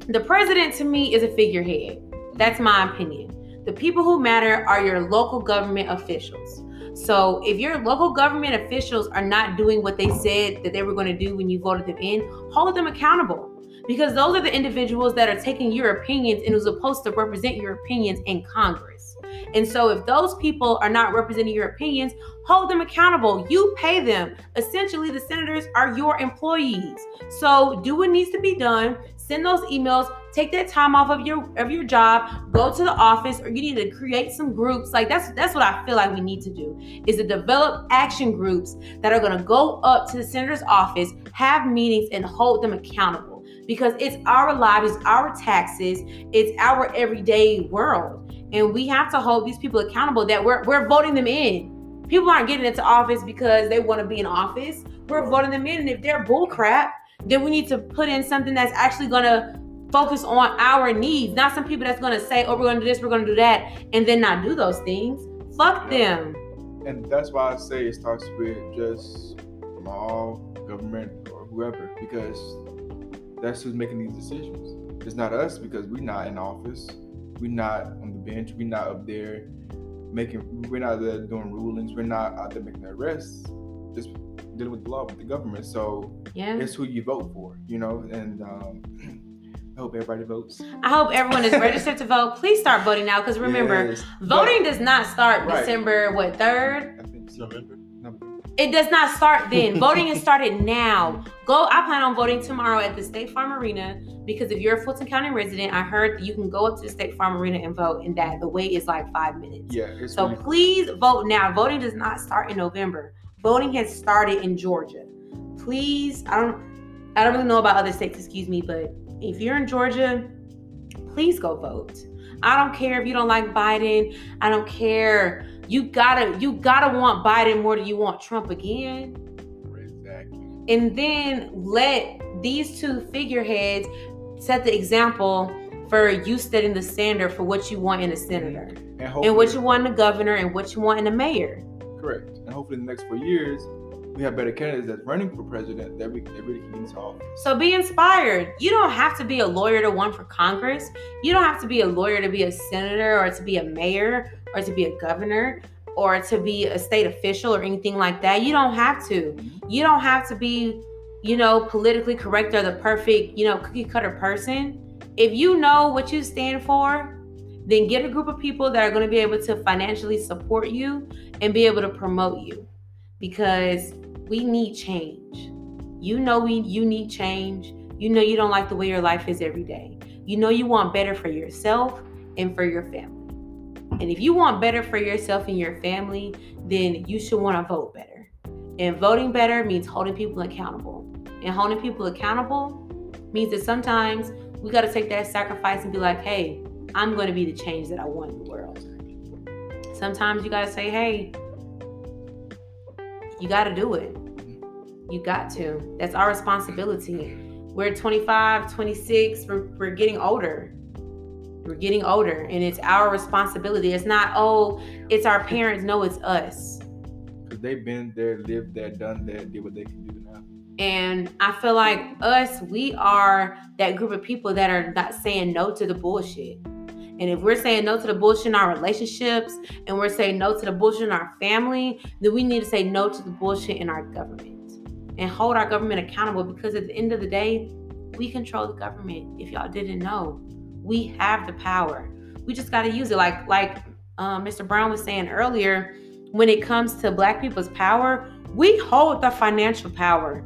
the president to me is a figurehead. That's my opinion. The people who matter are your local government officials. So if your local government officials are not doing what they said that they were going to do when you voted them in, hold them accountable because those are the individuals that are taking your opinions and are supposed to represent your opinions in Congress. And so, if those people are not representing your opinions, hold them accountable. You pay them. Essentially, the senators are your employees. So, do what needs to be done. Send those emails. Take that time off of your of your job. Go to the office, or you need to create some groups. Like that's that's what I feel like we need to do is to develop action groups that are going to go up to the senator's office, have meetings, and hold them accountable because it's our lives, it's our taxes, it's our everyday world. And we have to hold these people accountable that we're, we're voting them in. People aren't getting into office because they want to be in office. We're voting them in. And if they're bullcrap, then we need to put in something that's actually going to focus on our needs, not some people that's going to say, oh, we're going to do this, we're going to do that, and then not do those things. Fuck them.
And that's why I say it starts with just law, government, or whoever, because that's who's making these decisions. It's not us because we're not in office. We're not on the bench. We're not up there making. We're not there doing rulings. We're not out there making arrests. Just dealing with the law with the government. So
Yeah.
it's who you vote for, you know. And um, (clears throat) I hope everybody votes.
I hope everyone is registered to vote. Please start voting now because remember,
Yes.
voting does not start
Right.
December, what, 3rd?
I think so.
November.
It does not start then. voting has started now. Go. I plan on voting tomorrow at the State Farm Arena because if you're a Fulton County resident, I heard that you can go up to the State Farm Arena and vote, and that the wait is like five minutes.
Yeah. It's
So
really-
please vote now. Voting does not start in November. Voting has started in Georgia. Please, I don't, I don't really know about other states. Excuse me, but if you're in Georgia, please go vote. I don't care if you don't like Biden. I don't care. You gotta, you gotta want Biden more than you want Trump again.
exactly.
And then let these two figureheads set the example for you setting the standard for what you want in a senator
mm-hmm.
And
and
what you want in a governor and what you want in a mayor.
correct. And hopefully, in the next four years, we have better candidates that's running for president that we that really can office.
So be inspired. You don't have to be a lawyer to run for Congress. You don't have to be a lawyer to be a senator or to be a mayor or to be a governor or to be a state official or anything like that. You don't have to. Mm-hmm. You don't have to be, you know, politically correct or the perfect, you know, cookie cutter person. If you know what you stand for, then get a group of people that are going to be able to financially support you and be able to promote you because we need change. You know we you need change. You know you don't like the way your life is every day. You know you want better for yourself and for your family. And if you want better for yourself and your family, then you should want to vote better. And voting better means holding people accountable. And holding people accountable means that sometimes we got to take that sacrifice and be like, hey, I'm going to be the change that I want in the world. Sometimes you got to say, hey, you got to do it. You got to. That's our responsibility. We're 25, 26, we're, we're getting older. We're getting older, and it's our responsibility. It's not, oh, it's our parents. No, it's us.
Because they've been there, lived that, done that, did what they can do now.
And I feel like us, we are that group of people that are not saying no to the bullshit. And if we're saying no to the bullshit in our relationships and we're saying no to the bullshit in our family, then we need to say no to the bullshit in our government and hold our government accountable because at the end of the day, we control the government. If y'all didn't know, we have the power. We just got to use it. Like like um, Mr. Brown was saying earlier, when it comes to Black people's power, we hold the financial power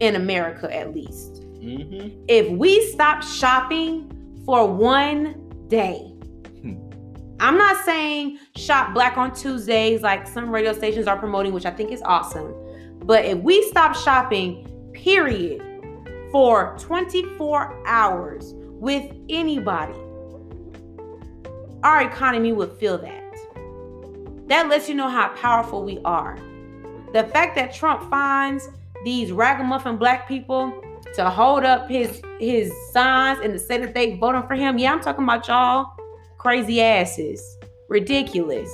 in America at least.
Mm-hmm.
If we stop shopping for one day, hmm. I'm not saying shop black on Tuesdays like some radio stations are promoting, which I think is awesome. But if we stop shopping, period, for 24 hours with anybody, our economy would feel that. That lets you know how powerful we are. The fact that Trump finds these ragamuffin black people to hold up his his signs and to say that they voting for him. Yeah, I'm talking about y'all crazy asses. Ridiculous.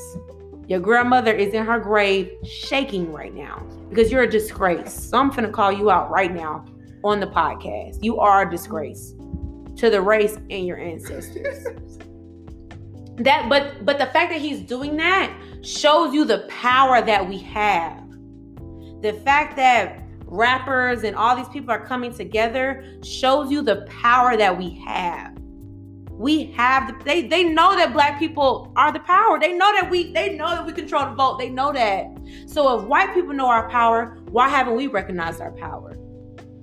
Your grandmother is in her grave shaking right now because you're a disgrace. So I'm gonna call you out right now on the podcast. You are a disgrace to the race and your ancestors. (laughs) that but but the fact that he's doing that shows you the power that we have. The fact that rappers and all these people are coming together shows you the power that we have. We have the, they they know that black people are the power. They know that we they know that we control the vote. They know that. So if white people know our power, why haven't we recognized our power?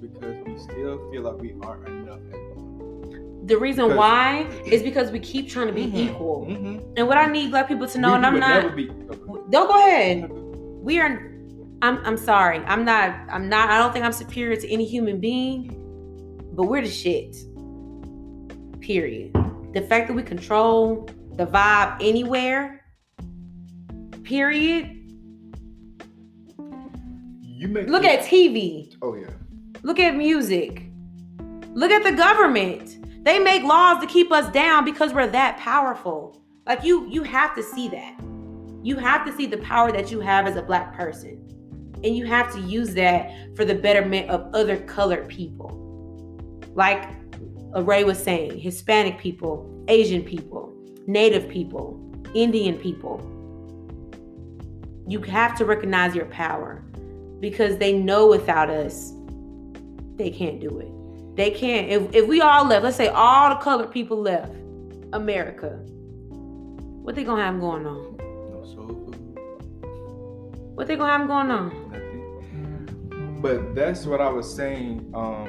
Because we still feel like we aren't enough.
The reason because, why is because we keep trying to be mm-hmm, equal. Mm-hmm. And what I need black people to know, we, and I'm not. Be, okay. Don't go ahead. We are. I'm. I'm sorry. I'm not. I'm not. I don't think I'm superior to any human being. But we're the shit. Period. The fact that we control the vibe anywhere. Period.
You make
look at TV.
Oh yeah.
Look at music. Look at the government. They make laws to keep us down because we're that powerful. Like you you have to see that. You have to see the power that you have as a black person. And you have to use that for the betterment of other colored people. Like Ray was saying, Hispanic people, Asian people, Native people, Indian people. You have to recognize your power because they know without us, they can't do it. They can't. If, if we all left, let's say all the colored people left America, what they gonna have going on?
No soul food.
What they gonna have going on?
But that's what I was saying. Um,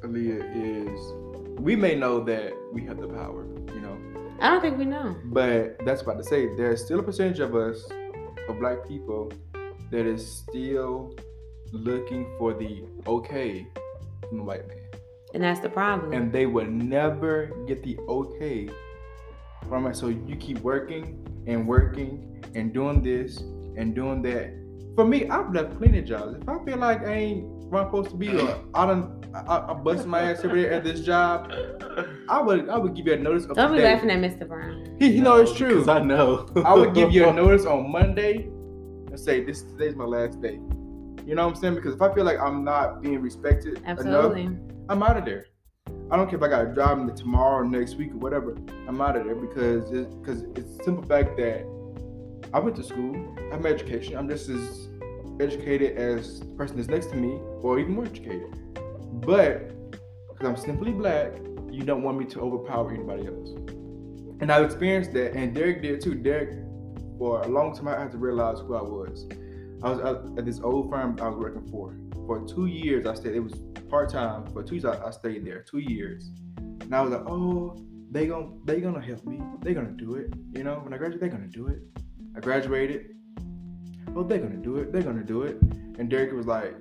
Aaliyah is we may know that we have the power, you know.
I don't think we know.
But that's about to say there's still a percentage of us, of black people, that is still looking for the okay from the white man.
And that's the problem.
And they would never get the okay from it. So you keep working and working and doing this and doing that. For me, I've left plenty of jobs. If I feel like I ain't where I'm supposed to be, or I don't, I, I bust my ass every day at this job, I would, I would give you a notice.
Of don't be laughing at Mr. Brown.
He, he no, know it's true.
I know.
I would give you a (laughs) notice on Monday and say this today's my last day. You know what I'm saying? Because if I feel like I'm not being respected Absolutely. enough, I'm out of there. I don't care if I got to drive them tomorrow or next week or whatever. I'm out of there because it's because it's simple fact that I went to school. I have my education. I'm just as educated as the person that's next to me, or even more educated. But because I'm simply black, you don't want me to overpower anybody else. And I've experienced that, and Derek did too. Derek, for a long time, I had to realize who I was. I was at this old firm I was working for. For two years, I stayed. It was part time. For two years, I, stayed there. Two years, and I was like, oh, they gonna they gonna help me. They gonna do it. You know, when I graduate, they're gonna do it. I graduated. Well, they're gonna do it. They're gonna do it. And Derek was like,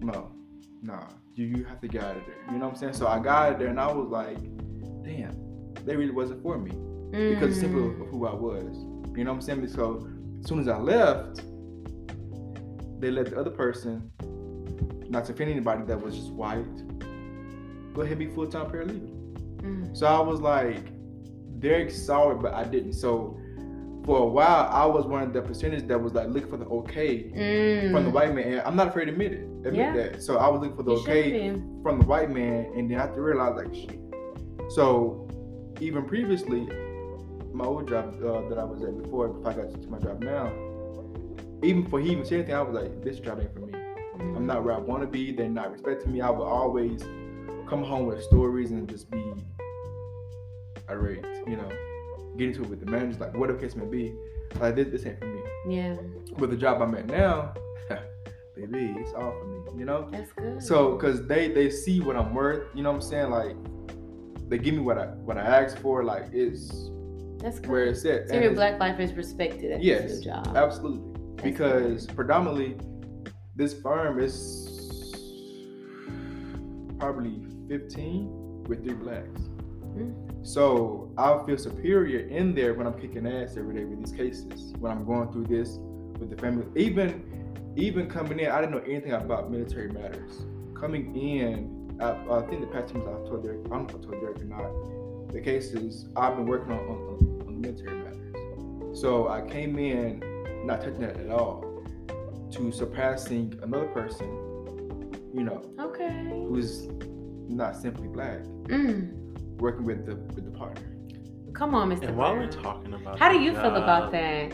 no, nah, you you have to get out of there. You know what I'm saying? So I got out of there, and I was like, damn, they really wasn't for me mm. because simply of who I was. You know what I'm saying? So as soon as I left they let the other person, not to offend anybody that was just white, go ahead and be full time paralegal. Mm. So I was like, Derek saw it, but I didn't. So for a while, I was one of the percentage that was like looking for the okay mm. from the white man. And I'm not afraid to admit it, admit yeah. that. So I was looking for the you okay from the white man, and then I have to realize like shit. So even previously, my old job uh, that I was at before, before I got to my job now, even before he even said anything, I was like, this job ain't for me. Mm-hmm. I'm not where I want to be. They're not respecting me. I will always come home with stories and just be irate, you know, get into it with the managers, like whatever case may be. Like this, this ain't for me.
Yeah.
With the job I'm at now, (laughs) baby, it's all for me. You know.
That's good.
So, cause they they see what I'm worth. You know what I'm saying? Like they give me what I what I asked for. Like it's
that's good.
where it's at.
So your black life is respected at yes, job.
Absolutely because predominantly this firm is probably 15 with three blacks. Mm. So I feel superior in there when I'm kicking ass every day with these cases. When I'm going through this with the family. Even even coming in, I didn't know anything about military matters. Coming in, I, I think the past times I've told Derek, I don't know if I told Derek or not. The case is I've been working on, on, on military matters. So I came in not touching that at all to surpassing another person, you know,
Okay.
who's not simply black,
Mm.
Working with the with the partner.
Come on, Mr.
And while we're talking about
How do
his
you feel about that?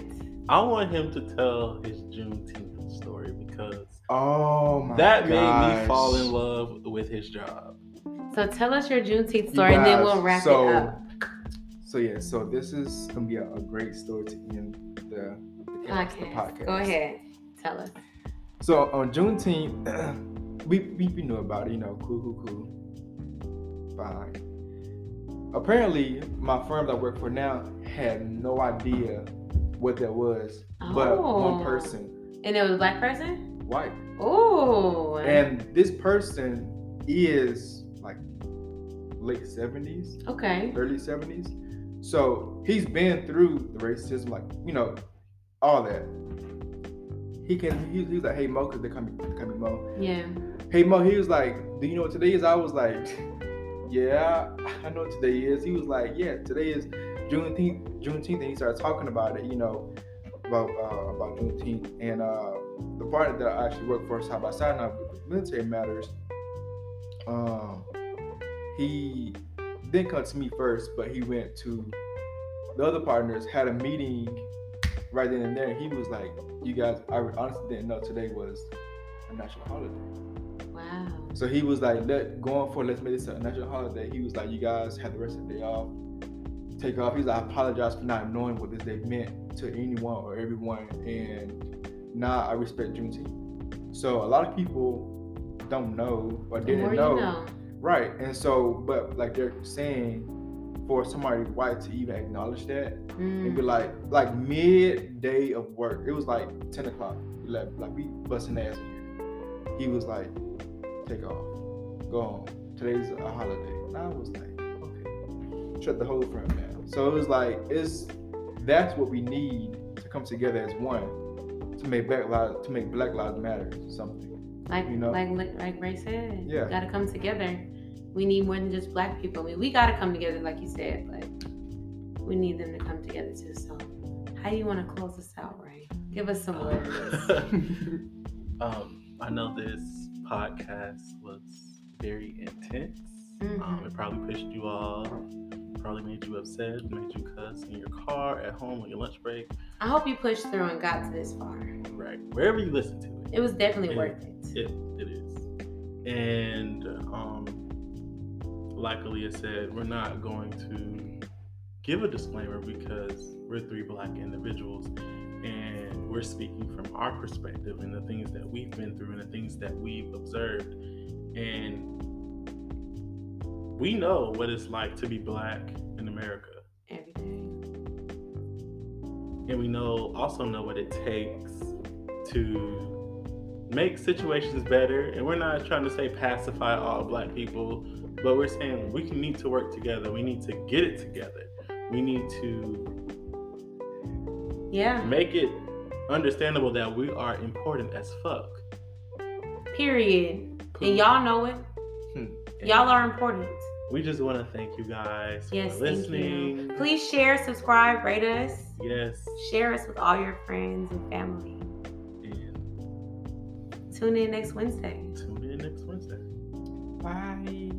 I want him to tell his Juneteenth story because
Oh my
that made me fall in love with his job.
So tell us your Juneteenth
You
story, and then we'll wrap
so,
it up.
So yeah, so this is gonna be a, a great story to end the, the, cast, the
Podcast.
podcast.
Go ahead. Tell us.
So on Juneteenth, (clears throat) we, we we knew about it, you know, cool, cool, cool, fine. Apparently, my firm that I work for now had no idea what that was, but
Oh.
one person,
And it was a black person?
white,
Oh.
and this person is like late seventies,
okay.
early 70s. So he's been through the racism, like, you know, all that. He can, he, he was like, hey, Mo, because they call me, they call me Mo.
Yeah.
Hey, Mo, he was like, do you know what today is? I was like, yeah, I know today is. He was like, yeah, today is Juneteenth, Juneteenth. And he started talking about it, you know, about uh, about Juneteenth. And uh, the partner that I actually work for side by side now military matters, um, he didn't come to me first, but he went to the other partners, had a meeting right then and there. He was like, "You guys, I honestly didn't know today was a national holiday."
Wow.
So he was like, "Let going for let's make this a national holiday." He was like, "You guys have the rest of the day off, take off." He's like, "I apologize for not knowing what this day meant to anyone or everyone, and now I respect Juneteenth." So a lot of people don't know or didn't know.
you know.
Right. And so, but like they're saying, for somebody white to even acknowledge that, it'd be
Mm.
like like midday of work. It was like 10 o'clock, 11, like we busting ass here. He was like, take off, go home. Today's a holiday. And I was like, okay, shut the whole firm down. So it was like, it's that's what we need to come together as one to make black lives to make Black Lives Matter something.
Like
you know?
like like Ray said.
Yeah.
Gotta come together. We need more than just black people. I mean, we gotta come together, like you said, but we need them to come together too. So, how do you want to close this out, Ray? Give us some words. (laughs)
um, I know this podcast was very intense. Um,
Mhm.
it probably pushed you off, probably made you upset, made you cuss in your car, at home, on your lunch break,
I hope you pushed through and got to this far.
right? Wherever you listen to it.
It was definitely
Yeah.
worth it.
It, it is. And um, like Aaliyah said, we're not going to give a disclaimer because we're three black individuals and we're speaking from our perspective and the things that we've been through and the things that we've observed. And we know what it's like to be black in America.
Every day.
and we know also know what it takes to make situations better and we're not trying to say pacify all black people but we're saying we can need to work together we need to get it together we need to
Yeah.
make it understandable that we are important as fuck
Period. And y'all know it.
And
Y'all are important.
we just want to thank you guys
Yes,
for
thank
listening
you. Please share, subscribe, rate us.
yes
Share us with all your friends and family.
and
Tune in next Wednesday.
tune in next wednesday
Bye.